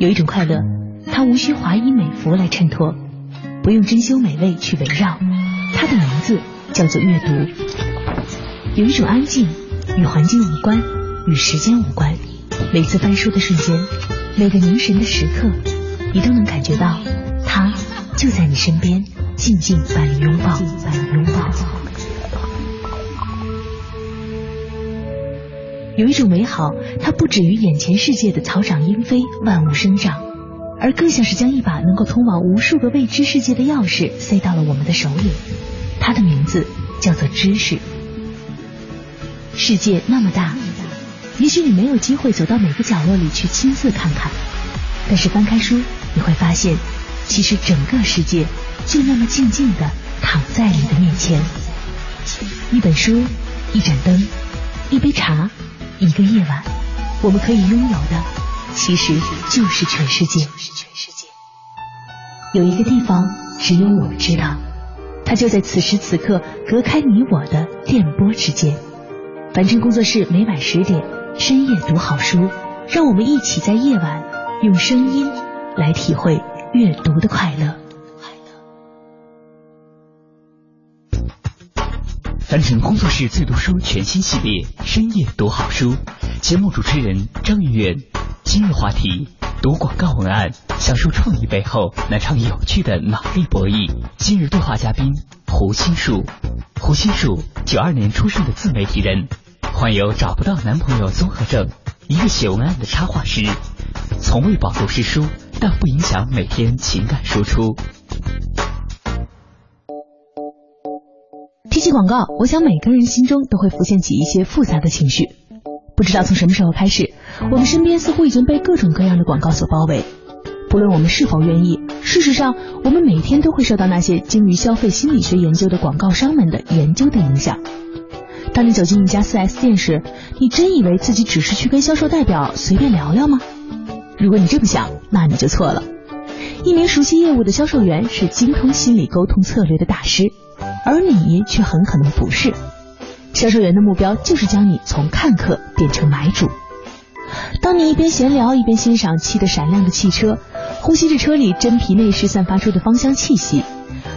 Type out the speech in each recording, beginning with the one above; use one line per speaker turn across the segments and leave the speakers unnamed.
有一种快乐，它无需华衣美服来衬托，不用珍馐美味去围绕，它的名字叫做阅读。有一种安静，与环境无关，与时间无关。每次翻书的瞬间，每个凝神的时刻，你都能感觉到，它就在你身边，静静把你拥抱，把你拥抱。有一种美好，它不止于眼前世界的草长莺飞、万物生长，而更像是将一把能够通往无数个未知世界的钥匙塞到了我们的手里。它的名字叫做知识。世界那么大，也许你没有机会走到每个角落里去亲自看看，但是翻开书，你会发现，其实整个世界就那么静静的躺在你的面前。一本书，一盏灯，一杯茶。一个夜晚，我们可以拥有的，其实就是全世界。有一个地方，只有我知道，它就在此时此刻，隔开你我的电波之间。凡尘工作室每晚十点，深夜读好书，让我们一起在夜晚用声音来体会阅读的快乐。
凡尘工作室最读书全新系列深夜读好书，节目主持人张媛媛。今日话题：读广告文案，享受创意背后那场有趣的脑力博弈。今日对话嘉宾胡心树。胡心树，九二年出生的自媒体人，患有找不到男朋友综合症，一个写文案的插画师，从未饱读诗书，但不影响每天情感输出。
提起广告，我想每个人心中都会浮现起一些复杂的情绪。不知道从什么时候开始，我们身边似乎已经被各种各样的广告所包围。不论我们是否愿意，事实上，我们每天都会受到那些精于消费心理学研究的广告商们的研究的影响。当你走进一家 4S 店时，你真以为自己只是去跟销售代表随便聊聊吗？如果你这么想，那你就错了。一名熟悉业务的销售员是精通心理沟通策略的大师。而你却很可能不是。销售员的目标就是将你从看客变成买主。当你一边闲聊一边欣赏漆得闪亮的汽车，呼吸着车里真皮内饰散发出的芳香气息，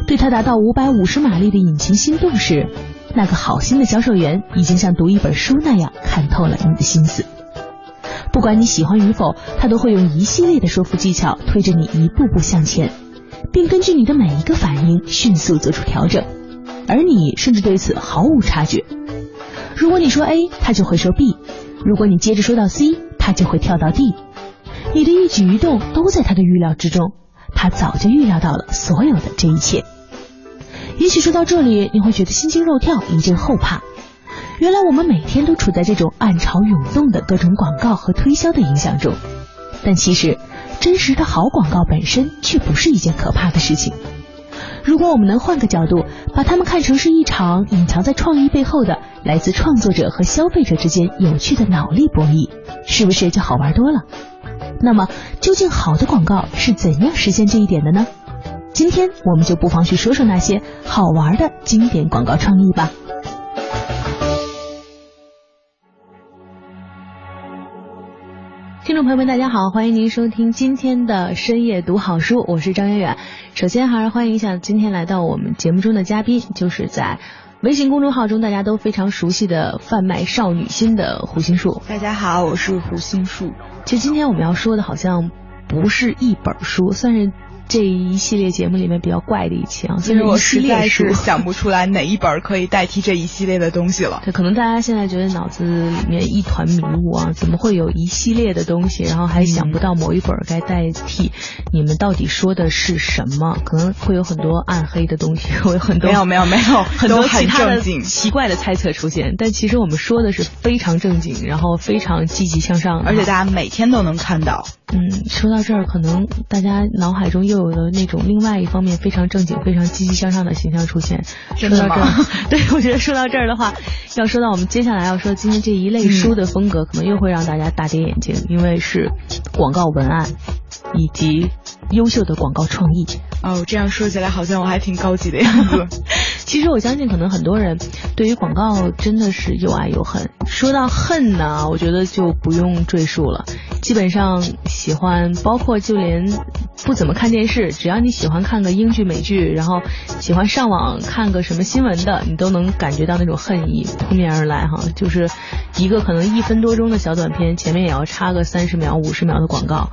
对它达到五百五十马力的引擎心动时，那个好心的销售员已经像读一本书那样看透了你的心思。不管你喜欢与否，他都会用一系列的说服技巧推着你一步步向前，并根据你的每一个反应迅速做出调整。而你甚至对此毫无察觉。如果你说 A，他就会说 B；如果你接着说到 C，他就会跳到 D。你的一举一动都在他的预料之中，他早就预料到了所有的这一切。也许说到这里，你会觉得心惊肉跳，一阵后怕。原来我们每天都处在这种暗潮涌动的各种广告和推销的影响中，但其实真实的好广告本身却不是一件可怕的事情。如果我们能换个角度，把它们看成是一场隐藏在创意背后的来自创作者和消费者之间有趣的脑力博弈，是不是就好玩多了？那么，究竟好的广告是怎样实现这一点的呢？今天我们就不妨去说说那些好玩的经典广告创意吧。听众朋友们，大家好，欢迎您收听今天的深夜读好书，我是张远远。首先还是欢迎一下今天来到我们节目中的嘉宾，就是在微信公众号中大家都非常熟悉的贩卖少女心的胡心树。
大家好，我是胡心树。
其实今天我们要说的好像不是一本书，算是。这一系列节目里面比较怪的一期啊，
其实我实在是想不出来哪一本可以代替这一系列的东西了。
对，可能大家现在觉得脑子里面一团迷雾啊，怎么会有一系列的东西，然后还想不到某一本该代替？你们到底说的是什么？可能会有很多暗黑的东西，会有很多
没有没有没有
很多其他的奇怪的猜测出现。但其实我们说的是非常正经，然后非常积极向上，
而且大家每天都能看到。
嗯，说到这儿，可能大家脑海中又有了那种另外一方面非常正经、非常积极向上的形象出现。
说到这儿？
对，我觉得说到这儿的话，要说到我们接下来要说今天这一类书的风格，可能又会让大家大跌眼镜，因为是广告文案以及优秀的广告创意。
哦，这样说起来好像我还挺高级的样子。
其实我相信，可能很多人对于广告真的是又爱又恨。说到恨呢，我觉得就不用赘述了。基本上喜欢，包括就连不怎么看电视，只要你喜欢看个英剧、美剧，然后喜欢上网看个什么新闻的，你都能感觉到那种恨意扑面而来哈。就是一个可能一分多钟的小短片，前面也要插个三十秒、五十秒的广告。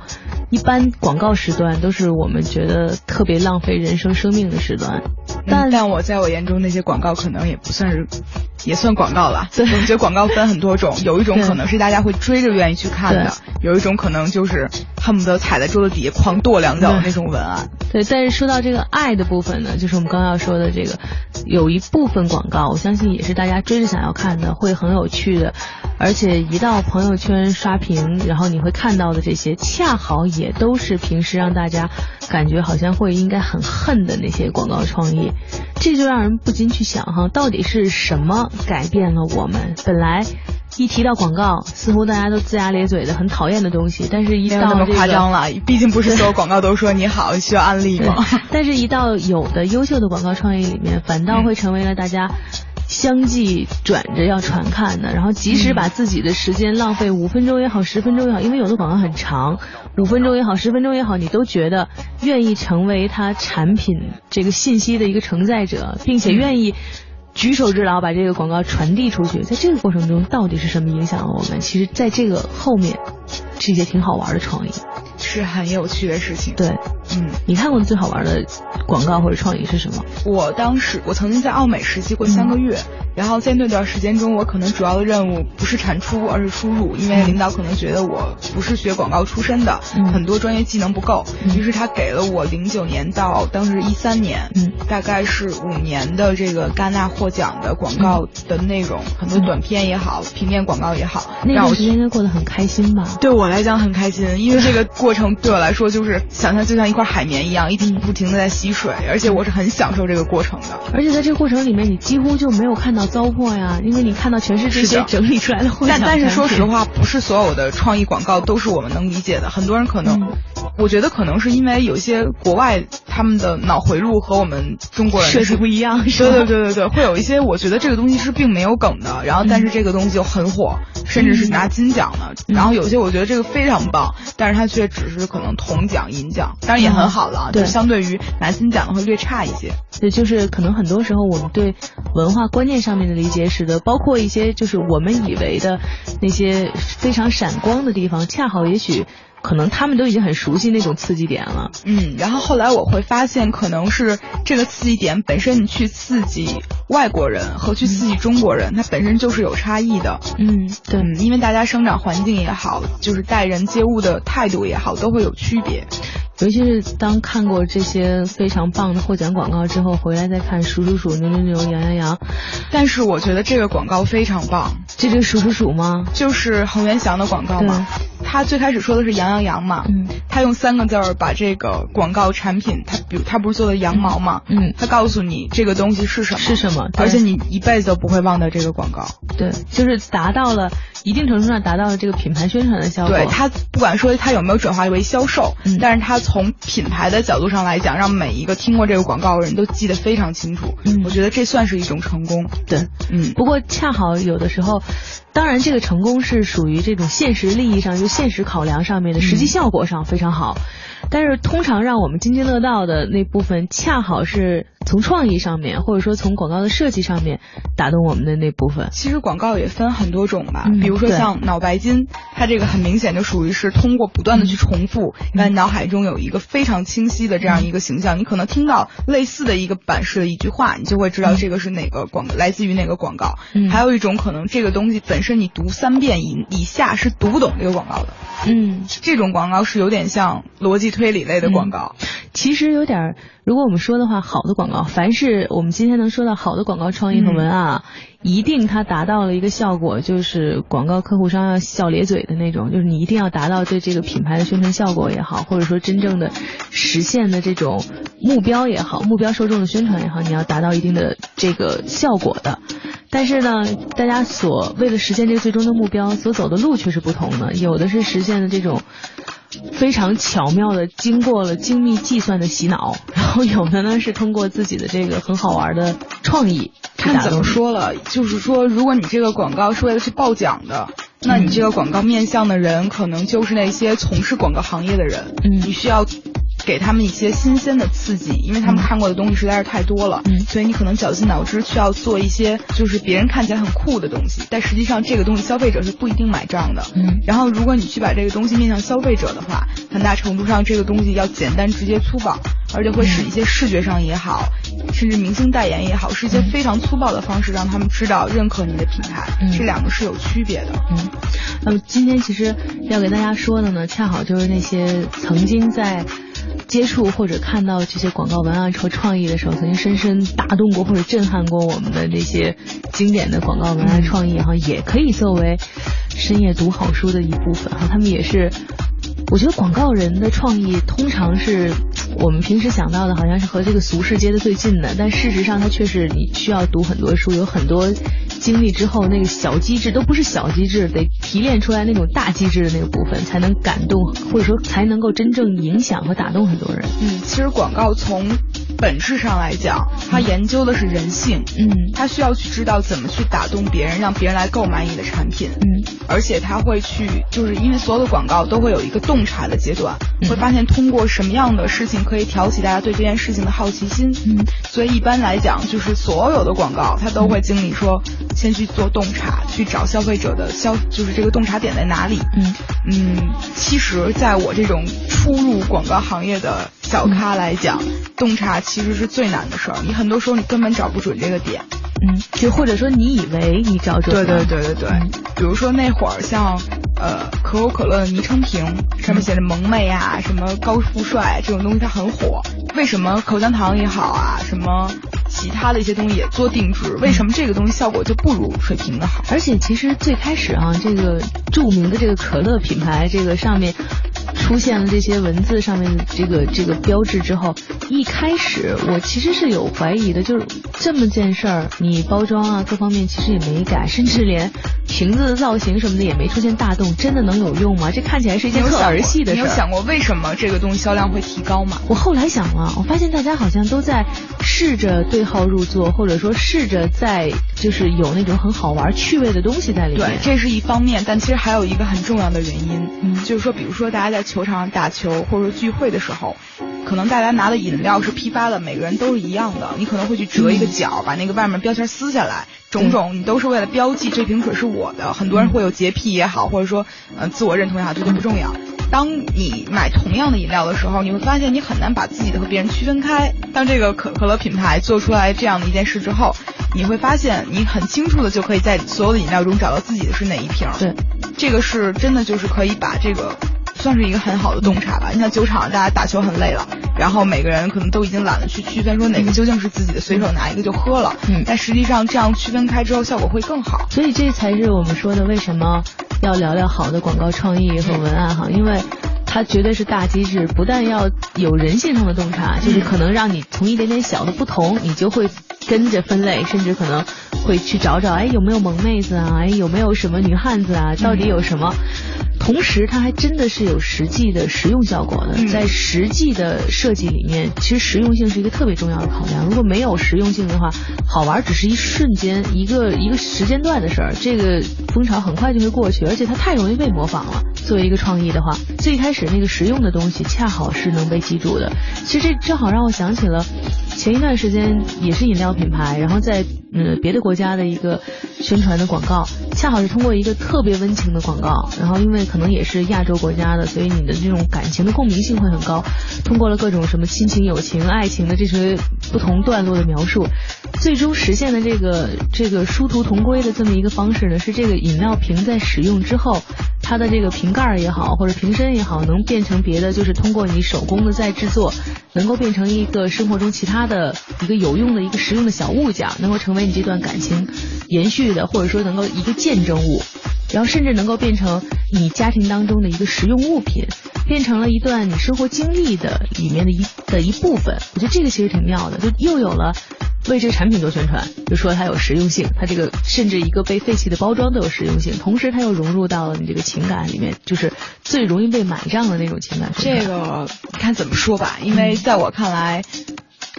一般广告时段都是我们觉得特别浪费人生生命的时段。
但量我在我眼中那些广告可能也不算是。也算广告了，对，我觉得广告分很多种，有一种可能是大家会追着愿意去看的，有一种可能就是恨不得踩在桌子底下狂跺两脚的那种文案。
对，但是说到这个爱的部分呢，就是我们刚要说的这个，有一部分广告，我相信也是大家追着想要看的，会很有趣的，而且一到朋友圈刷屏，然后你会看到的这些，恰好也都是平时让大家感觉好像会应该很恨的那些广告创意，这就让人不禁去想哈，到底是什么？改变了我们。本来一提到广告，似乎大家都龇牙咧嘴的，很讨厌的东西。但是，一到
这么夸张了，毕竟不是所有广告都说你好，需要安利嘛？
但是，一到有的优秀的广告创意里面，反倒会成为了大家。相继转着要传看的，然后即使把自己的时间浪费五分钟也好，十分钟也好，因为有的广告很长，五分钟也好，十分钟也好，你都觉得愿意成为他产品这个信息的一个承载者，并且愿意。举手之劳把这个广告传递出去，在这个过程中到底是什么影响了我们？其实，在这个后面是一些挺好玩的创意，
是很有趣的事情。
对，
嗯，
你看过的最好玩的广告或者创意是什么？
我当时我曾经在奥美实习过三个月。然后在那段时间中，我可能主要的任务不是产出，而是输入，因为领导可能觉得我不是学广告出身的，很多专业技能不够，于是他给了我零九年到当时一三年，大概是五年的这个戛纳获奖的广告的内容，很多短片也好，平面广告也好，
那段时间应该过得很开心吧？
对我来讲很开心，因为这个过程对我来说就是想象就像一块海绵一样，一直不停的在吸水，而且我是很享受这个过程的。
而且在这个过程里面，你几乎就没有看到。糟粕呀，因为你看到全是这些整理出来的。
但但是说实话，不是所有的创意广告都是我们能理解的。很多人可能，我觉得可能是因为有些国外他们的脑回路和我们中国人
设计不一样。
对对对对对，会有一些我觉得这个东西是并没有梗的，然后但是这个东西就很火，甚至是拿金奖的。然后有些我觉得这个非常棒，但是它却只是可能铜奖银奖，当然也很好了。
对，
相对于拿金奖的会略差一些。
对，就是可能很多时候我们对文化观念上面的理解，使得包括一些就是我们以为的那些非常闪光的地方，恰好也许可能他们都已经很熟悉那种刺激点了。
嗯，然后后来我会发现，可能是这个刺激点本身，你去刺激外国人和去刺激中国人，它本身就是有差异的。
嗯，对，
因为大家生长环境也好，就是待人接物的态度也好，都会有区别。
尤其是当看过这些非常棒的获奖广告之后，回来再看数数数、牛牛牛、羊羊羊，
但是我觉得这个广告非常棒。
这是数数数吗？
就是恒源祥的广告嘛。他最开始说的是羊羊羊嘛。嗯。他用三个字儿把这个广告产品，他比如他不是做的羊毛嘛。嗯。他告诉你这个东西是什么？
是什么？
而且你一辈子都不会忘掉这个广告。
对，就是达到了一定程度上达到了这个品牌宣传的效果。
对他不管说他有没有转化为销售，但是他。从品牌的角度上来讲，让每一个听过这个广告的人都记得非常清楚。嗯，我觉得这算是一种成功。
对，
嗯。
不过恰好有的时候，当然这个成功是属于这种现实利益上，就现实考量上面的实际效果上非常好。但是通常让我们津津乐道的那部分，恰好是从创意上面，或者说从广告的设计上面打动我们的那部分。
其实广告也分很多种吧，比如说像脑白金，它这个很明显就属于是通过不断的去重复，在脑海中有一个非常清晰的这样一个形象。你可能听到类似的一个版式的一句话，你就会知道这个是哪个广，来自于哪个广告。还有一种可能，这个东西本身你读三遍以以下是读不懂这个广告的。
嗯，
这种广告是有点像逻辑推理类的广告，
其实有点。如果我们说的话，好的广告，凡是我们今天能说到好的广告创意和文案，一定它达到了一个效果，就是广告客户商要笑咧嘴的那种，就是你一定要达到对这个品牌的宣传效果也好，或者说真正的实现的这种目标也好，目标受众的宣传也好，你要达到一定的这个效果的。但是呢，大家所为了实现这个最终的目标所走的路却是不同的，有的是实现的这种。非常巧妙的经过了精密计算的洗脑，然后有的呢是通过自己的这个很好玩的创意。
看怎么说了，就是说，如果你这个广告是为了去报奖的。那你这个广告面向的人，可能就是那些从事广告行业的人。
嗯，
你需要。给他们一些新鲜的刺激，因为他们看过的东西实在是太多了，
嗯，
所以你可能绞尽脑汁需要做一些就是别人看起来很酷的东西，但实际上这个东西消费者是不一定买账的，
嗯，
然后如果你去把这个东西面向消费者的话，很大程度上这个东西要简单、直接、粗暴，而且会使一些视觉上也好，甚至明星代言也好，是一些非常粗暴的方式让他们知道认可你的品牌，这两个是有区别的，
嗯，那么今天其实要给大家说的呢，恰好就是那些曾经在。接触或者看到这些广告文案和创意的时候，曾经深深打动过或者震撼过我们的这些经典的广告文案创意哈，也可以作为深夜读好书的一部分哈。他们也是，我觉得广告人的创意通常是 我们平时想到的，好像是和这个俗世接的最近的，但事实上它却是你需要读很多书，有很多。经历之后，那个小机制都不是小机制，得提炼出来那种大机制的那个部分，才能感动，或者说才能够真正影响和打动很多人。
嗯，其实广告从本质上来讲，它研究的是人性。
嗯，
它需要去知道怎么去打动别人，让别人来购买你的产品。
嗯，
而且它会去，就是因为所有的广告都会有一个洞察的阶段，会发现通过什么样的事情可以挑起大家对这件事情的好奇心。
嗯，
所以一般来讲，就是所有的广告它都会经历说。先去做洞察，去找消费者的消，就是这个洞察点在哪里。
嗯
嗯，其实在我这种初入广告行业的小咖来讲，洞察其实是最难的事儿。你很多时候你根本找不准这个点。
嗯，就或者说你以为你找准
了。对对对对对。比如说那会儿像呃可口可乐的昵称瓶上面写着萌妹啊，什么高富帅这种东西它很火。为什么口香糖也好啊，什么？其他的一些东西也做定制，为什么这个东西效果就不如水瓶的好？
而且其实最开始啊，这个著名的这个可乐品牌，这个上面出现了这些文字上面的这个这个标志之后，一开始我其实是有怀疑的，就是这么件事儿，你包装啊各方面其实也没改，甚至连瓶子的造型什么的也没出现大动，真的能有用吗？这看起来是一件特儿戏的
事儿。你有想过为什么这个东西销量会提高吗？
我后来想了，我发现大家好像都在试着对。号入座，或者说试着在就是有那种很好玩趣味的东西在里面。
对，这是一方面，但其实还有一个很重要的原因，嗯，就是说，比如说大家在球场上打球或者说聚会的时候，可能大家拿的饮料是批发的，每个人都是一样的，你可能会去折一个角，把那个外面标签撕下来，种种，你都是为了标记这瓶水是我的。很多人会有洁癖也好，或者说呃自我认同也好，这都不重要。当你买同样的饮料的时候，你会发现你很难把自己的和别人区分开。当这个可可乐品牌做出来这样的一件事之后，你会发现你很清楚的就可以在所有的饮料中找到自己的是哪一瓶。
对，
这个是真的就是可以把这个算是一个很好的洞察吧。你像酒场，大家打球很累了，然后每个人可能都已经懒得去区分说哪个究竟是自己的，随手拿一个就喝了。
嗯，
但实际上这样区分开之后效果会更好。
所以这才是我们说的为什么。要聊聊好的广告创意和文案哈，因为它绝对是大机制，不但要有人性上的洞察，就是可能让你从一点点小的不同，你就会跟着分类，甚至可能会去找找，哎有没有萌妹子啊，哎有没有什么女汉子啊，到底有什么？同时，它还真的是有实际的实用效果的，在实际的设计里面，其实实用性是一个特别重要的考量。如果没有实用性的话，好玩只是一瞬间、一个一个时间段的事儿，这个风潮很快就会过去，而且它太容易被模仿了。作为一个创意的话，最开始那个实用的东西恰好是能被记住的。其实这正好让我想起了前一段时间也是饮料品牌，然后在嗯别的国家的一个宣传的广告，恰好是通过一个特别温情的广告，然后因为。可能也是亚洲国家的，所以你的这种感情的共鸣性会很高。通过了各种什么亲情、友情、爱情的这些不同段落的描述，最终实现的这个这个殊途同归的这么一个方式呢，是这个饮料瓶在使用之后，它的这个瓶盖也好，或者瓶身也好，能变成别的，就是通过你手工的再制作，能够变成一个生活中其他的一个有用的一个实用的小物件，能够成为你这段感情延续的，或者说能够一个见证物。然后甚至能够变成你家庭当中的一个实用物品，变成了一段你生活经历的里面的一的一部分。我觉得这个其实挺妙的，就又有了为这个产品做宣传，就说它有实用性，它这个甚至一个被废弃的包装都有实用性，同时它又融入到了你这个情感里面，就是最容易被买账的那种情感。
这个看怎么说吧，因为在我看来。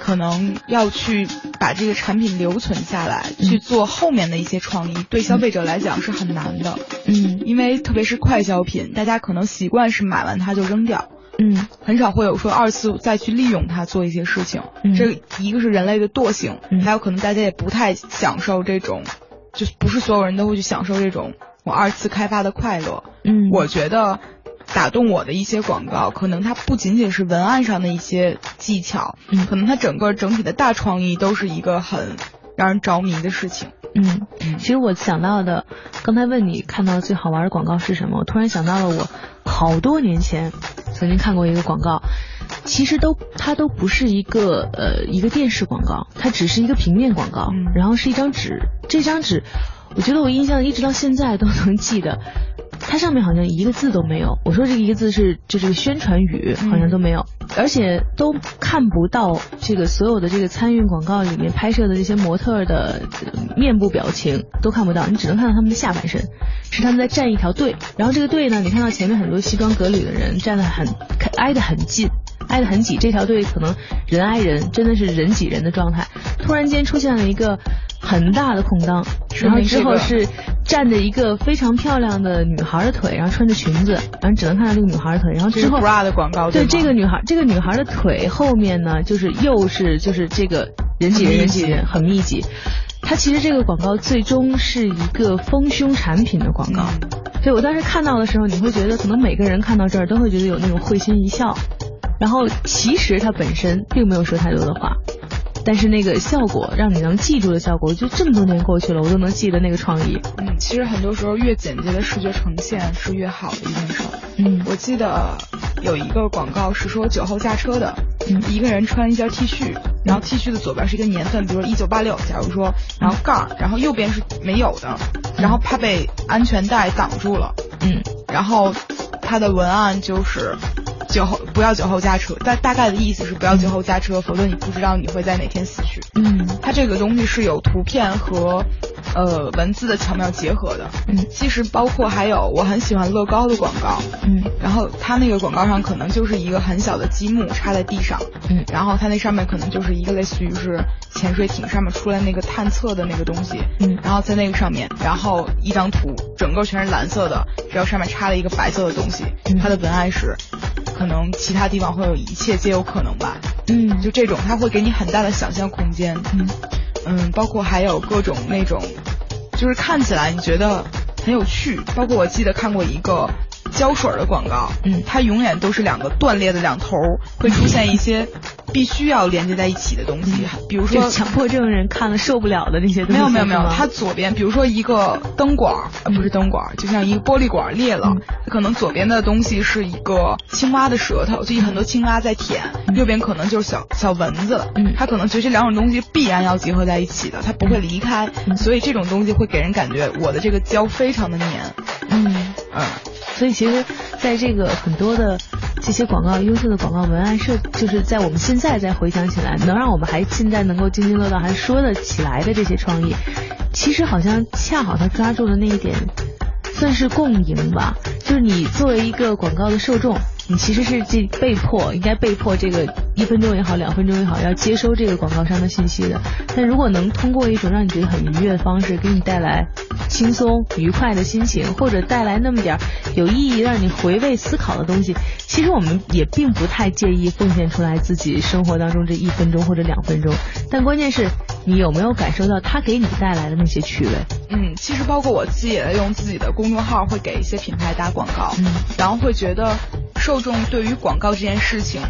可能要去把这个产品留存下来，去做后面的一些创意，对消费者来讲是很难的。
嗯，
因为特别是快消品，大家可能习惯是买完它就扔掉。
嗯，
很少会有说二次再去利用它做一些事情。
嗯
这一个是人类的惰性，
嗯
还有可能大家也不太享受这种，就是不是所有人都会去享受这种我二次开发的快乐。
嗯，
我觉得打动我的一些广告，可能它不仅仅是文案上的一些技巧，
嗯
可能它整个整体的大创意都是一个很让人着迷的事情。
嗯，其实我想到的，刚才问你看到最好玩的广告是什么，我突然想到了我好多年前曾经看过一个广告，其实都它都不是一个呃一个电视广告，它只是一个平面广告，
嗯
然后是一张纸，这张纸我觉得我印象一直到现在都能记得。它上面好像一个字都没有，我说这个一个字是就这个宣传语好像都没有，而且都看不到这个所有的这个参与广告里面拍摄的这些模特的呃面部表情都看不到，你只能看到他们的下半身，是他们在站一条队，然后这个队呢，你看到前面很多西装革履的人站得很挨得很近，挨得很挤，这条队可能人挨人，真的是人挤人的状态，突然间出现了一个很大的空档，然后之后是站着一个非常漂亮的女孩的腿，然后穿着裙子，然后只能看到这个女孩的腿，然后之后
bra 的广告
对
吗
这个女孩，这个女孩的腿后面呢，就是又是就是这个人挤人人挤人，很密集。它其实这个广告最终是一个丰胸产品的广告，所以我当时看到的时候，你会觉得可能每个人看到这儿都会觉得有那种会心一笑，然后其实它本身并没有说太多的话。但是那个效果让你能记住的效果，就这么多年过去了，我都能记得那个创意。
嗯，其实很多时候越简洁的视觉呈现是越好的一件事儿。
嗯
我记得有一个广告是说酒后驾车的，
嗯
一个人穿一件 T 恤，然后 T 恤的左边是一个年份，比如说一九八六，假如说，然后盖儿，然后右边是没有的，然后怕被安全带挡住了，
嗯
然后它的文案就是酒后不要酒后驾车，大大概的意思是不要酒后驾车，否则你不知道你会在哪天死去。
嗯
它这个东西是有图片和呃文字的巧妙结合的。
嗯
其实包括还有我很喜欢乐高的广告，
嗯
然后它那个广告上可能就是一个很小的积木插在地上，
嗯。
然后它那上面可能就是一个类似于是潜水艇上面出来那个探测的那个东西，
嗯。
然后在那个上面，然后一张图整个全是蓝色的，然后上面插了一个白色的东西，
嗯。
它的文案是可能其他地方会有一切皆有可能吧，
嗯。
就这种它会给你很大的想象空间，
嗯。
嗯，包括还有各种那种，就是看起来你觉得很有趣。包括我记得看过一个胶水的广告，
嗯。
它永远都是两个断裂的两头，会出现一些必须要连接在一起的东西，比如说
强迫症人看了受不了的那些东西。
没有没有没有它左边比如说一个灯管不是灯管儿，就像一个玻璃管儿裂了，
嗯。
可能左边的东西是一个青蛙的舌头，就有很多青蛙在舔，右边可能就是小小蚊子，
嗯。
它可能觉得这两种东西必然要结合在一起的，它不会离开，
嗯。
所以这种东西会给人感觉我的这个胶非常的黏，
嗯。
嗯。
所以其实，在这个很多的这些广告优秀的广告文案设，就是在我们现在再回想起来，能让我们还现在能够津津乐道，还说得起来的这些创意，其实好像恰好他抓住了那一点，算是共赢吧。就是你作为一个广告的受众，你其实是这被迫应该被迫这个一分钟也好，两分钟也好，要接收这个广告商的信息的。但如果能通过一种让你觉得很愉悦的方式，给你带来轻松愉快的心情，或者带来那么点儿有意义让你回味思考的东西，其实我们也并不太介意奉献出来自己生活当中这一分钟或者两分钟。但关键是你有没有感受到它给你带来的那些趣味？
嗯，其实包括我自己也用自己的公众号会给一些品牌打广告，
嗯
然后会觉得受众对于广告这件事情，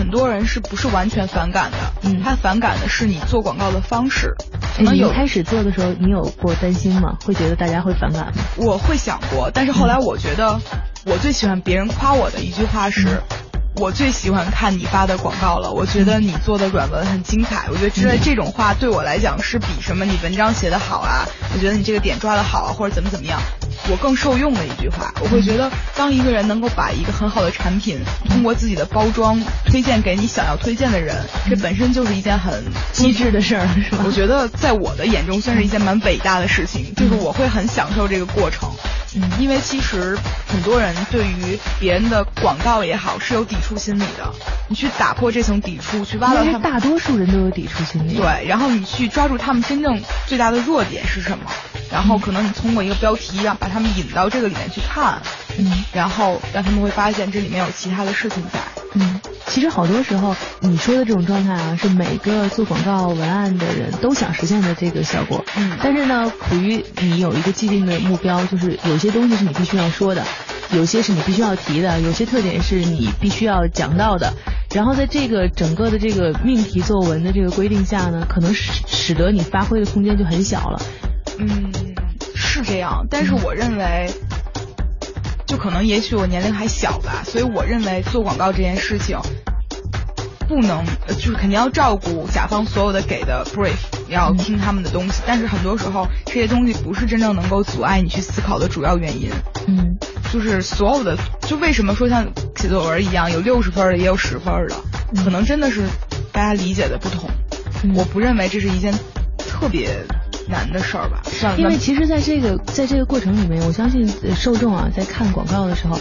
很多人是不是完全反感的？
嗯
他反感的是你做广告的方式，可
哎
能有
你开始做的时候，你有过担心吗？会觉得大家会反感吗？
我会想过，但是后来我觉得我最喜欢别人夸我的一句话是。
嗯
我最喜欢看你发的广告了，我觉得你做的软文很精彩。我觉得之类这种话对我来讲是比什么你文章写得好啊，我觉得你这个点抓得好啊，或者怎么怎么样，我更受用的一句话。我会觉得，当一个人能够把一个很好的产品通过自己的包装推荐给你想要推荐的人，这本身就是一件很
机智的事儿是吧？
我觉得在我的眼中算是一件蛮伟大的事情，就是我会很享受这个过程。嗯，因为其实很多人对于别人的广告也好是有抵触心理的，你去打破这层抵触，去挖到他们。
大多数人都有抵触心理。
对，然后你去抓住他们真正最大的弱点是什么，然后可能你通过一个标题让把他们引到这个里面去看，
嗯，
然后让他们会发现这里面有其他的事情在。
嗯，其实好多时候你说的这种状态啊，是每个做广告文案的人都想实现的这个效果。
嗯，
但是呢，苦于你有一个既定的目标，就是有些东西是你必须要说的，有些是你必须要提的，有些特点是你必须要讲到的。然后在这个整个的这个命题作文的这个规定下呢，可能使使得你发挥的空间就很小了。
嗯，是这样，但是我认为。就可能，也许我年龄还小吧，所以我认为做广告这件事情，不能，就是肯定要照顾甲方所有的给的 brief，要听他们的东西。但是很多时候，这些东西不是真正能够阻碍你去思考的主要原因。
嗯，
就是所有的，就为什么说像写作文一样，有六十分的，也有十分的，可能真的是大家理解的不同。我不认为这是一件特别。难的事儿吧，
因为其实在这个在这个过程里面，我相信受众啊在看广告的时候，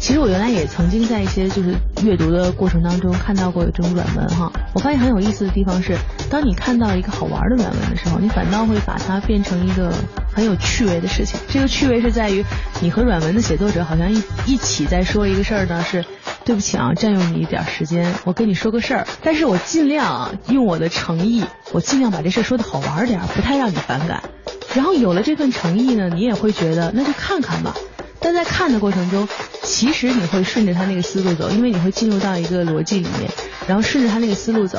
其实我原来也曾经在一些就是阅读的过程当中看到过有这种软文哈。我发现很有意思的地方是，当你看到一个好玩的软文的时候，你反倒会把它变成一个很有趣味的事情。这个趣味是在于你和软文的写作者好像一一起在说一个事儿呢是。对不起啊，占用你一点时间，我跟你说个事儿，但是我尽量啊用我的诚意，我尽量把这事说的好玩点，不太让你反感。然后有了这份诚意呢，你也会觉得那就看看吧。但在看的过程中，其实你会顺着他那个思路走，因为你会进入到一个逻辑里面，然后顺着他那个思路走。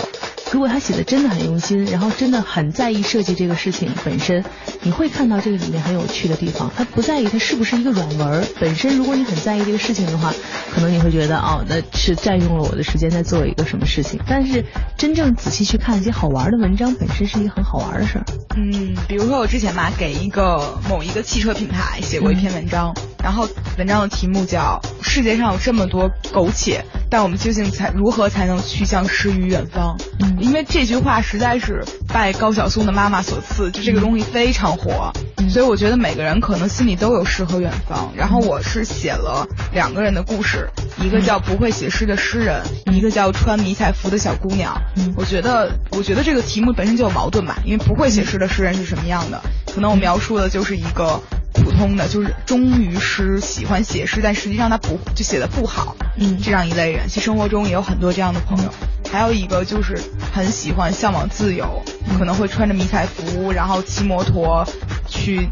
如果他写的真的很用心，然后真的很在意设计这个事情本身，你会看到这个里面很有趣的地方。他不在意它是不是一个软文本身，如果你很在意这个事情的话，可能你会觉得哦，那是占用了我的时间在做一个什么事情。但是真正仔细去看一些好玩的文章，本身是一个很好玩的事儿。
嗯，比如说我之前吧，给一个某一个汽车品牌写过一篇文章，然后文章的题目叫《世界上有这么多苟且》。但我们究竟才如何才能去向诗与远方？
嗯，
因为这句话实在是拜高晓松的妈妈所赐，就这个东西非常火，所以我觉得每个人可能心里都有诗和远方。然后我是写了两个人的故事，一个叫不会写诗的诗人，一个叫穿迷彩服的小姑娘。
嗯，
我觉得我觉得这个题目本身就有矛盾吧，因为不会写诗的诗人是什么样的？可能我描述的就是一个。普通的就是忠于诗，喜欢写诗，但实际上他不就写的不好，
嗯，
这样一类人，其实生活中也有很多这样的朋友。还有一个就是很喜欢向往自由，可能会穿着迷彩服，然后骑摩托去，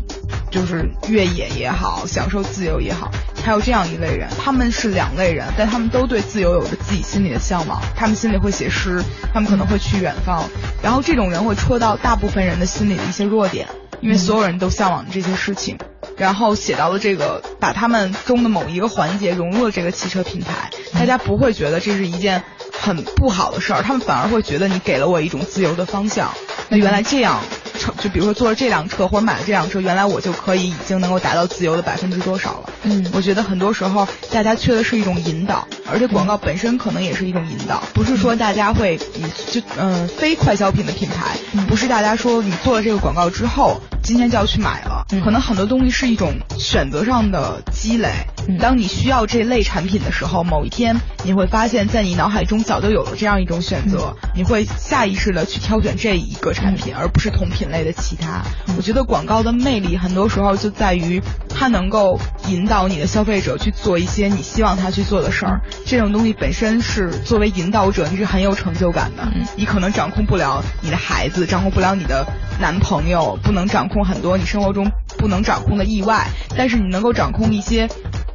就是越野也好，享受自由也好。还有这样一类人，他们是两类人，但他们都对自由有着自己心里的向往。他们心里会写诗，他们可能会去远方，然后这种人会戳到大部分人的心里的一些弱点。因为所有人都向往这些事情，然后写到了这个，把他们中的某一个环节融入了这个汽车品牌，大家不会觉得这是一件很不好的事儿，他们反而会觉得你给了我一种自由的方向。那原来这样，就比如说坐了这辆车或者买了这辆车，原来我就可以已经能够达到自由的百分之多少了。
嗯，
我觉得很多时候大家缺的是一种引导，而且广告本身可能也是一种引导，不是说大家会你就嗯非快消品的品牌，不是大家说你做了这个广告之后。今天就要去买了，可能很多东西是一种选择上的积累。当你需要这类产品的时候，某一天你会发现，在你脑海中早就有了这样一种选择，你会下意识的去挑选这一个产品，而不是同品类的其他。我觉得广告的魅力很多时候就在于它能够引导你的消费者去做一些你希望他去做的事儿。这种东西本身是作为引导者，你是很有成就感的。你可能掌控不了你的孩子，掌控不了你的男朋友，不能掌控。很多你生活中不能掌控的意外，但是你能够掌控一些，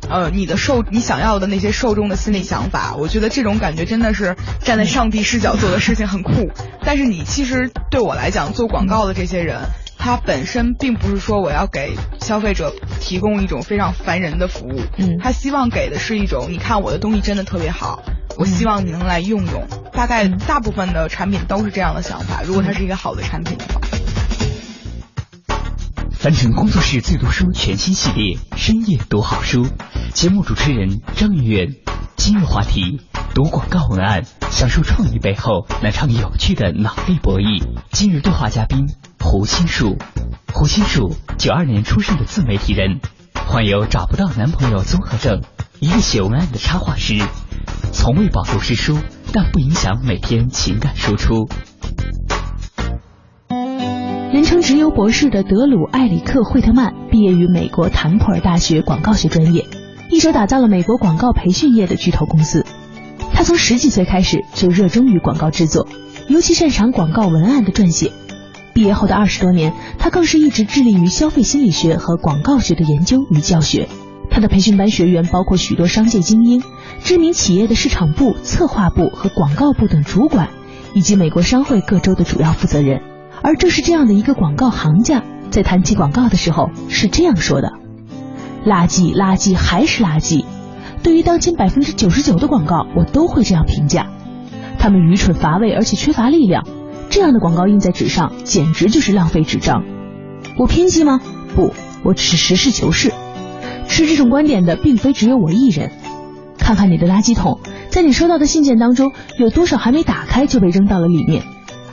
呃，你的受你想要的那些受众的心理想法。我觉得这种感觉真的是站在上帝视角做的事情很酷。但是你其实对我来讲，做广告的这些人，他本身并不是说我要给消费者提供一种非常烦人的服务，
嗯，
他希望给的是一种，你看我的东西真的特别好，我希望你能来用用。大概大部分的产品都是这样的想法。如果它是一个好的产品的话。
凡尘工作室最读书全新系列深夜读好书，节目主持人张云远，今日话题读广告文案，享受创意背后那场有趣的脑力博弈。今日对话嘉宾胡心树，胡心树九二年出生的自媒体人，患有找不到男朋友综合症，一个写文案的插画师，从未饱读诗书，但不影响每天情感输出。
人称直邮博士的德鲁·艾里克·惠特曼毕业于美国坦普尔大学广告学专业，一手打造了美国广告培训业的巨头公司。他从十几岁开始就热衷于广告制作，尤其擅长广告文案的撰写。毕业后的二十多年，他更是一直致力于消费心理学和广告学的研究与教学。他的培训班学员包括许多商界精英、知名企业的市场部、策划部和广告部等主管，以及美国商会各州的主要负责人。而正是这样的一个广告行家，在谈起广告的时候是这样说的：“垃圾，垃圾，还是垃圾。对于当今百分之九十九的广告，我都会这样评价：他们愚蠢乏味，而且缺乏力量。”这样的广告印在纸上，简直就是浪费纸张。我偏激吗？不，我只是实事求是。持这种观点的并非只有我一人。看看你的垃圾桶，在你收到的信件当中，有多少还没打开就被扔到了里面？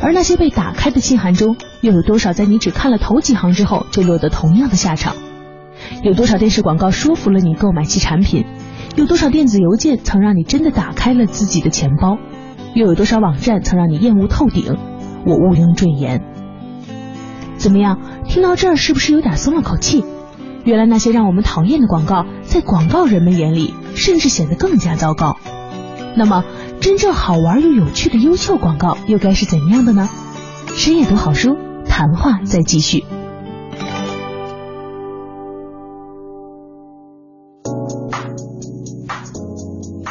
而那些被打开的信函中，又有多少在你只看了头几行之后就落得同样的下场？有多少电视广告说服了你购买其产品？有多少电子邮件曾让你真的打开了自己的钱包？又有多少网站曾让你厌恶透顶？我毋庸赘言。怎么样？听到这儿是不是有点松了口气？原来那些让我们讨厌的广告，在广告人们眼里，甚至显得更加糟糕。那么，真正好玩又有趣的优秀广告又该是怎样的呢？深夜读好书，谈话再继续。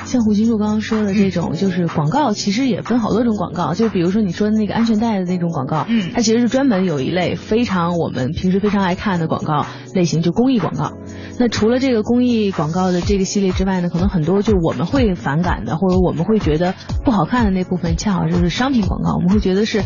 像胡金柱刚刚说的这种，就是广告，其实也分好多种广告。就比如说你说的那个安全带的那种广告，
嗯，
它其实是专门有一类非常我们平时非常爱看的广告类型，就公益广告。那除了这个公益广告的这个系列之外呢，可能很多就我们会反感的，或者我们会觉得不好看的那部分，恰好就是商品广告，我们会觉得是。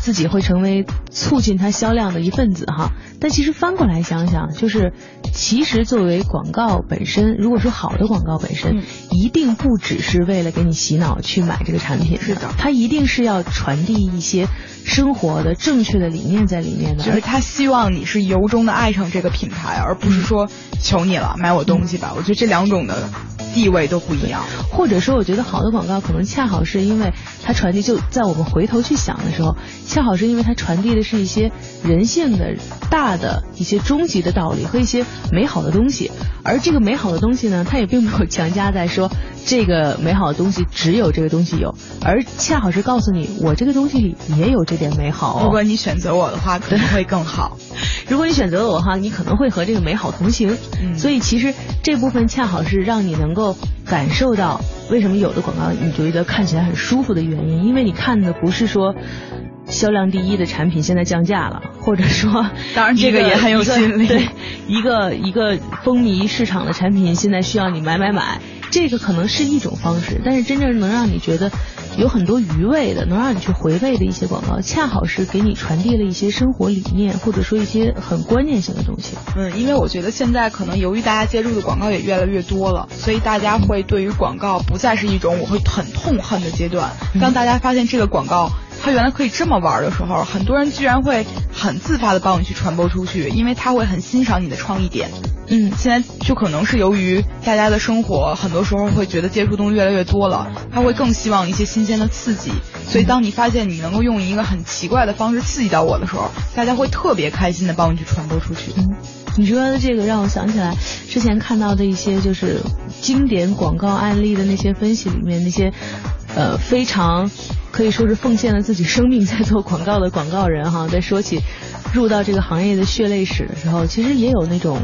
自己会成为促进它销量的一份子哈，但其实翻过来想想，就是其实作为广告本身，如果说好的广告本身，一定不只是为了给你洗脑去买这个产品，
是的，
它一定是要传递一些生活的正确的理念在里面的，
就是他希望你是由衷的爱上这个品牌，而不是说求你了买我东西吧。我觉得这两种的。地位都不一样，
或者说，我觉得好的广告可能恰好是因为它传递，就在我们回头去想的时候，恰好是因为它传递的是一些人性的大的一些终极的道理和一些美好的东西，而这个美好的东西呢，它也并没有强加在说这个美好的东西只有这个东西有，而恰好是告诉你，我这个东西里也有这点美好。
如果你选择我的话，可能会更好。
如果你选择我的话，你可能会和这个美好同行。所以其实这部分恰好是让你能够。感受到为什么有的广告你觉得看起来很舒服的原因，因为你看的不是说销量第一的产品现在降价了，或者说
当然这
个
也很有吸引力，
对 一个一个风靡市场的产品现在需要你买买买，这个可能是一种方式，但是真正能让你觉得。有很多余味的，能让你去回味的一些广告，恰好是给你传递了一些生活理念，或者说一些很观念性的东西。
嗯，因为我觉得现在可能由于大家接触的广告也越来越多了，所以大家会对于广告不再是一种我会很痛恨的阶段。当大家发现这个广告。他原来可以这么玩的时候，很多人居然会很自发的帮你去传播出去，因为他会很欣赏你的创意点。
嗯，
现在就可能是由于大家的生活很多时候会觉得接触东西越来越多了，他会更希望一些新鲜的刺激。所以当你发现你能够用一个很奇怪的方式刺激到我的时候，大家会特别开心的帮你去传播出去。
嗯，你说的这个让我想起来之前看到的一些就是经典广告案例的那些分析里面那些呃非常。可以说是奉献了自己生命在做广告的广告人哈，在说起入到这个行业的血泪史的时候，其实也有那种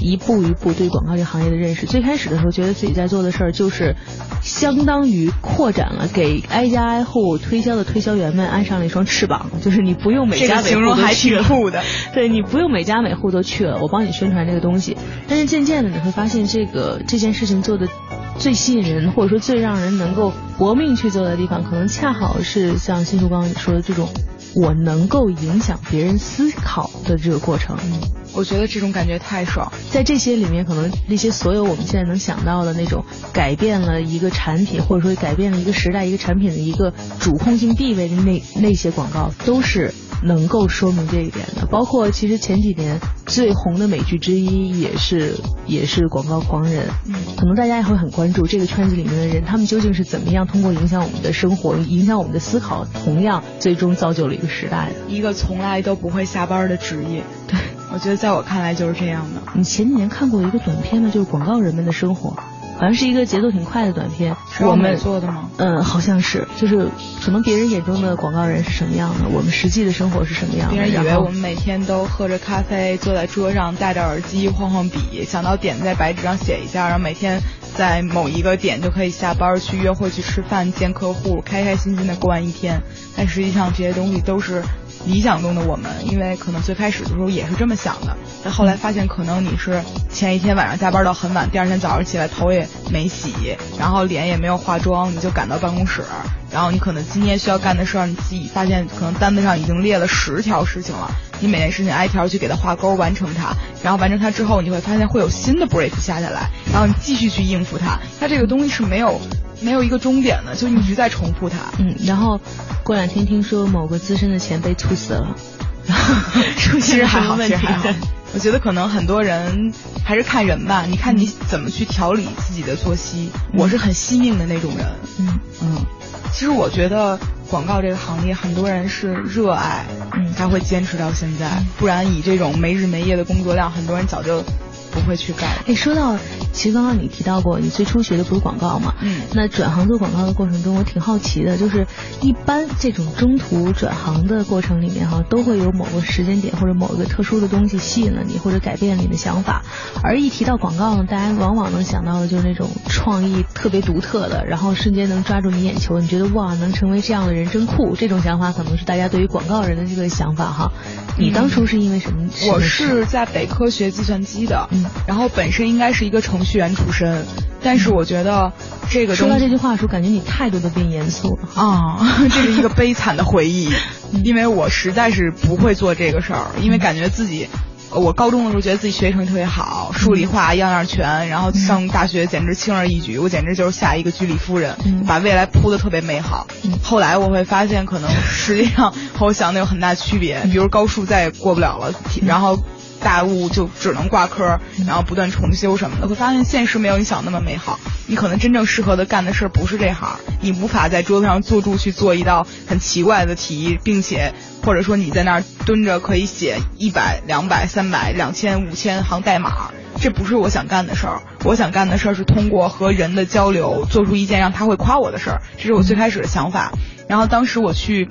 一步一步对广告这个行业的认识。最开始的时候，觉得自己在做的事儿就是相当于扩展了，给挨家挨户推销的推销员们安上了一双翅膀，就是你不用每家每户都去
的，
对你不用每家每户都去了，我帮你宣传这个东西。但是渐渐的你会发现，这个这件事情做的。最吸引人，或者说最让人能够搏命去做的地方，可能恰好是像新竹刚刚你说的这种，我能够影响别人思考的这个过程。
我觉得这种感觉太爽。
在这些里面，可能那些所有我们现在能想到的那种改变了一个产品，或者说改变了一个时代、一个产品的一个主控性地位的那那些广告，都是能够说明这一点的。包括其实前几年最红的美剧之一也是也是广告狂人，嗯，可能大家也会很关注这个圈子里面的人，他们究竟是怎么样通过影响我们的生活、影响我们的思考，同样最终造就了一个时代的
一个从来都不会下班的职业。
对，
我觉得在我看来就是这样的。
你前几年看过一个短片吗？就是广告人们的生活。好像是一个节奏挺快的短片，
我们做的吗？
嗯，好像是，就是可能别人眼中的广告人是什么样的，我们实际的生活是什么样的。
别人以为我们每天都喝着咖啡，坐在桌上，戴着耳机，晃晃笔，想到点在白纸上写一下，然后每天在某一个点就可以下班去约会、去吃饭、见客户，开开心心的过完一天。但实际上这些东西都是。理想中的我们，因为可能最开始的时候也是这么想的，但后来发现可能你是前一天晚上加班到很晚，第二天早上起来头也没洗，然后脸也没有化妆，你就赶到办公室，然后你可能今天需要干的事儿，你自己发现可能单子上已经列了十条事情了，你每件事情挨条去给它画勾完成它，然后完成它之后，你会发现会有新的 brief 下下来，然后你继续去应付它，它这个东西是没有。没有一个终点的，就一直在重复它。
嗯，然后过两天听说某个资深的前辈猝死了，然 后出现
还好，其实还好。我觉得可能很多人还是看人吧，你看你怎么去调理自己的作息。我是很惜命的那种人。嗯嗯，其实我觉得广告这个行业，很多人是热爱，嗯，才会坚持到现在。不然以这种没日没夜的工作量，很多人早就。不会去干。
哎，说到，其实刚刚你提到过，你最初学的不是广告嘛？嗯。那转行做广告的过程中，我挺好奇的，就是一般这种中途转行的过程里面哈，都会有某个时间点或者某一个特殊的东西吸引了你，或者改变了你的想法。而一提到广告呢，大家往往能想到的就是那种创意特别独特的，然后瞬间能抓住你眼球，你觉得哇，能成为这样的人真酷。这种想法可能是大家对于广告人的这个想法哈。你当初是因为什么？
我是在北科学计算机的。嗯。然后本身应该是一个程序员出身，但是我觉得这个
说到这句话的时候，感觉你态度都变严肃了
啊！这是一个悲惨的回忆，因为我实在是不会做这个事儿，因为感觉自己，我高中的时候觉得自己学习成绩特别好，数理化样样全，然后上大学简直轻而易举，我简直就是下一个居里夫人，把未来铺的特别美好。后来我会发现，可能实际上和我想的有很大区别，比如高数再也过不了了，然后。大物就只能挂科，然后不断重修什么的，会发现现实没有你想那么美好。你可能真正适合的干的事儿不是这行，你无法在桌子上坐住去做一道很奇怪的题，并且或者说你在那儿蹲着可以写一百、两百、三百、两千、五千行代码，这不是我想干的事儿。我想干的事儿是通过和人的交流，做出一件让他会夸我的事儿。这是我最开始的想法。然后当时我去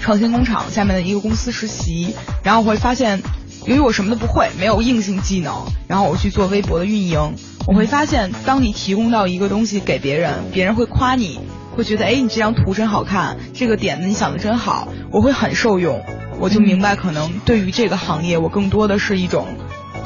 创新工厂下面的一个公司实习，然后会发现。由于我什么都不会，没有硬性技能，然后我去做微博的运营，我会发现，当你提供到一个东西给别人，别人会夸你，会觉得，哎，你这张图真好看，这个点子你想的真好，我会很受用，我就明白，可能对于这个行业，我更多的是一种。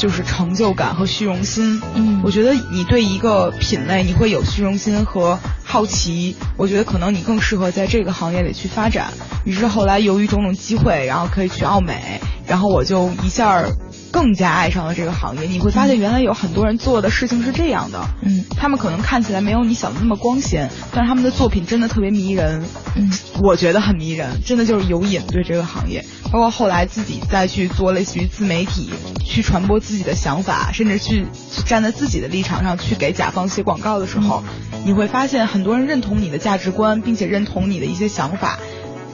就是成就感和虚荣心。嗯，我觉得你对一个品类你会有虚荣心和好奇，我觉得可能你更适合在这个行业里去发展。于是后来由于种种机会，然后可以去奥美，然后我就一下更加爱上了这个行业。你会发现原来有很多人做的事情是这样的。嗯，他们可能看起来没有你想的那么光鲜，但是他们的作品真的特别迷人。嗯，我觉得很迷人，真的就是有瘾对这个行业。包括后来自己再去做类似于自媒体，去传播自己的想法，甚至去站在自己的立场上去给甲方写广告的时候，你会发现很多人认同你的价值观，并且认同你的一些想法，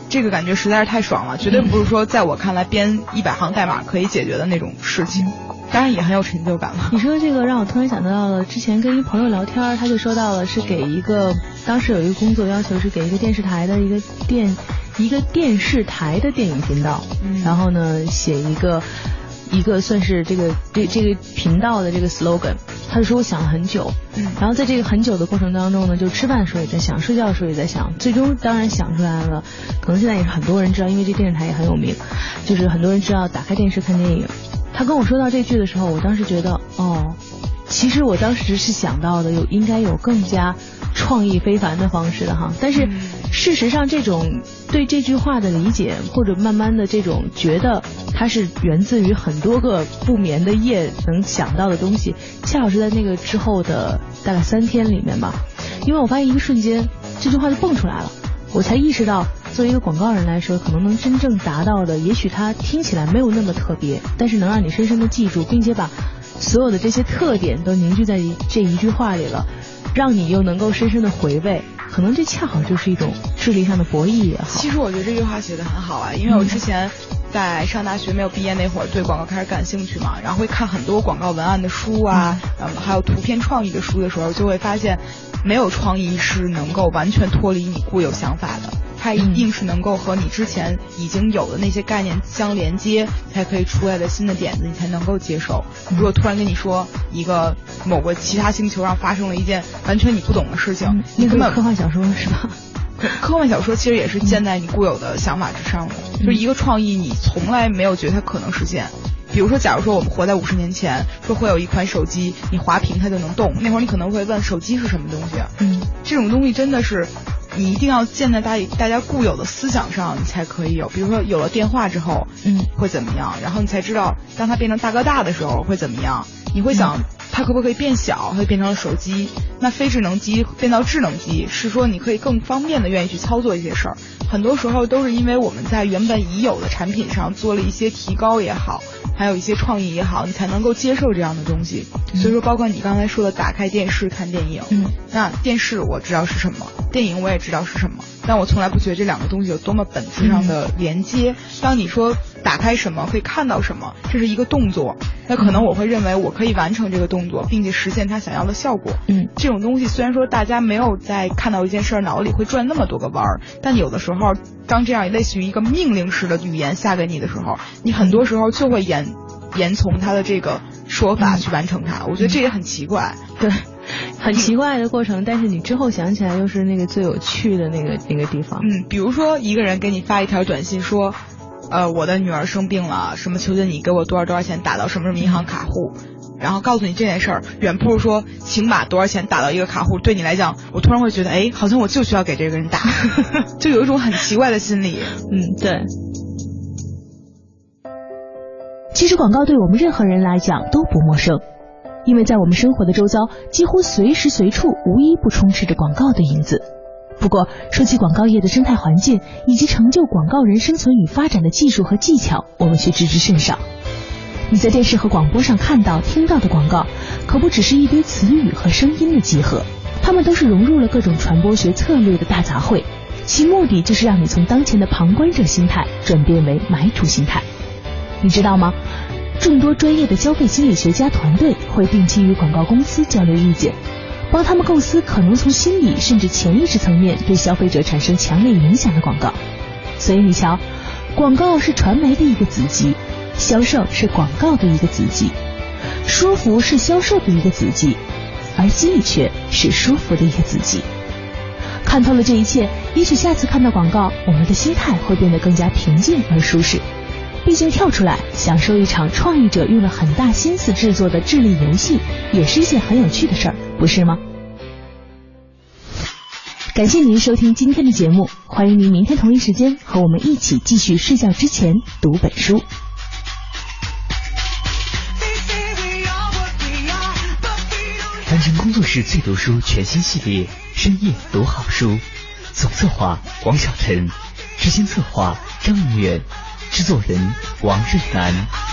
这个感觉实在是太爽了，绝对不是说在我看来编一百行代码可以解决的那种事情，当然也很有成就感了。
你说这个让我突然想到了，之前跟一朋友聊天，他就说到了是给一个当时有一个工作要求是给一个电视台的一个电。一个电视台的电影频道，然后呢，写一个一个算是这个这这个频道的这个 slogan。他就说我想了很久，然后在这个很久的过程当中呢，就吃饭的时候也在想，睡觉的时候也在想，最终当然想出来了。可能现在也是很多人知道，因为这电视台也很有名，就是很多人知道打开电视看电影。他跟我说到这句的时候，我当时觉得，哦，其实我当时是想到的有应该有更加创意非凡的方式的哈，但是。事实上，这种对这句话的理解，或者慢慢的这种觉得它是源自于很多个不眠的夜能想到的东西，恰好是在那个之后的大概三天里面吧。因为我发现一个瞬间，这句话就蹦出来了，我才意识到，作为一个广告人来说，可能能真正达到的，也许它听起来没有那么特别，但是能让你深深的记住，并且把所有的这些特点都凝聚在这一句话里了，让你又能够深深的回味。可能这恰好就是一种智力上的博弈也好。
其实我觉得这句话写的很好啊，因为我之前在上大学没有毕业那会儿，对广告开始感兴趣嘛，然后会看很多广告文案的书啊，嗯，还有图片创意的书的时候，就会发现，没有创意是能够完全脱离你固有想法的。它一定是能够和你之前已经有的那些概念相连接，才可以出来的新的点子，你才能够接受。如果突然跟你说一个某个其他星球上发生了一件完全你不懂的事情，你根本
科幻小说是吧？
科幻小说其实也是建在你固有的想法之上的，就是一个创意，你从来没有觉得它可能实现。比如说，假如说我们活在五十年前，说会有一款手机，你滑屏它就能动，那会儿你可能会问手机是什么东西？嗯，这种东西真的是。你一定要建在大大家固有的思想上，你才可以有。比如说，有了电话之后，嗯，会怎么样？然后你才知道，当它变成大哥大的时候会怎么样？你会想，它可不可以变小？会变成了手机？那非智能机变到智能机，是说你可以更方便的愿意去操作一些事儿。很多时候都是因为我们在原本已有的产品上做了一些提高也好。还有一些创意也好，你才能够接受这样的东西。所以说，包括你刚才说的打开电视看电影，嗯，那电视我知道是什么，电影我也知道是什么，但我从来不觉得这两个东西有多么本质上的连接。当你说打开什么会看到什么，这是一个动作，那可能我会认为我可以完成这个动作，并且实现他想要的效果。嗯，这种东西虽然说大家没有在看到一件事儿脑子里会转那么多个弯儿，但有的时候当这样类似于一个命令式的语言下给你的时候，你很多时候就会演。严从他的这个说法去完成它，我觉得这也很奇怪，
对，很奇怪的过程。但是你之后想起来，又是那个最有趣的那个那个地方。
嗯，比如说一个人给你发一条短信说，呃，我的女儿生病了，什么求求你给我多少多少钱打到什么什么银行卡户，然后告诉你这件事儿，远不如说请把多少钱打到一个卡户。对你来讲，我突然会觉得，哎，好像我就需要给这个人打，就有一种很奇怪的心理。
嗯，对。其实广告对我们任何人来讲都不陌生，因为在我们生活的周遭，几乎随时随处无一不充斥着广告的影子。不过，说起广告业的生态环境以及成就广告人生存与发展的技术和技巧，我们却知之甚少。你在电视和广播上看到、听到的广告，可不只是一堆词语和声音的集合，它们都是融入了各种传播学策略的大杂烩，其目的就是让你从当前的旁观者心态转变为买主心态。你知道吗？众多专业的消费心理学家团队会定期与广告公司交流意见，帮他们构思可能从心理甚至潜意识层面对消费者产生强烈影响的广告。所以你瞧，广告是传媒的一个子集，销售是广告的一个子集，说服是销售的一个子集，而心理却是舒服的一个子集。看透了这一切，也许下次看到广告，我们的心态会变得更加平静而舒适。毕竟跳出来享受一场创意者用了很大心思制作的智力游戏，也是一件很有趣的事儿，不是吗？感谢您收听今天的节目，欢迎您明天同一时间和我们一起继续睡觉之前读本书。
凡尘工作室最读书全新系列，深夜读好书，总策划王小晨，执行策划张明远。制作人王瑞南。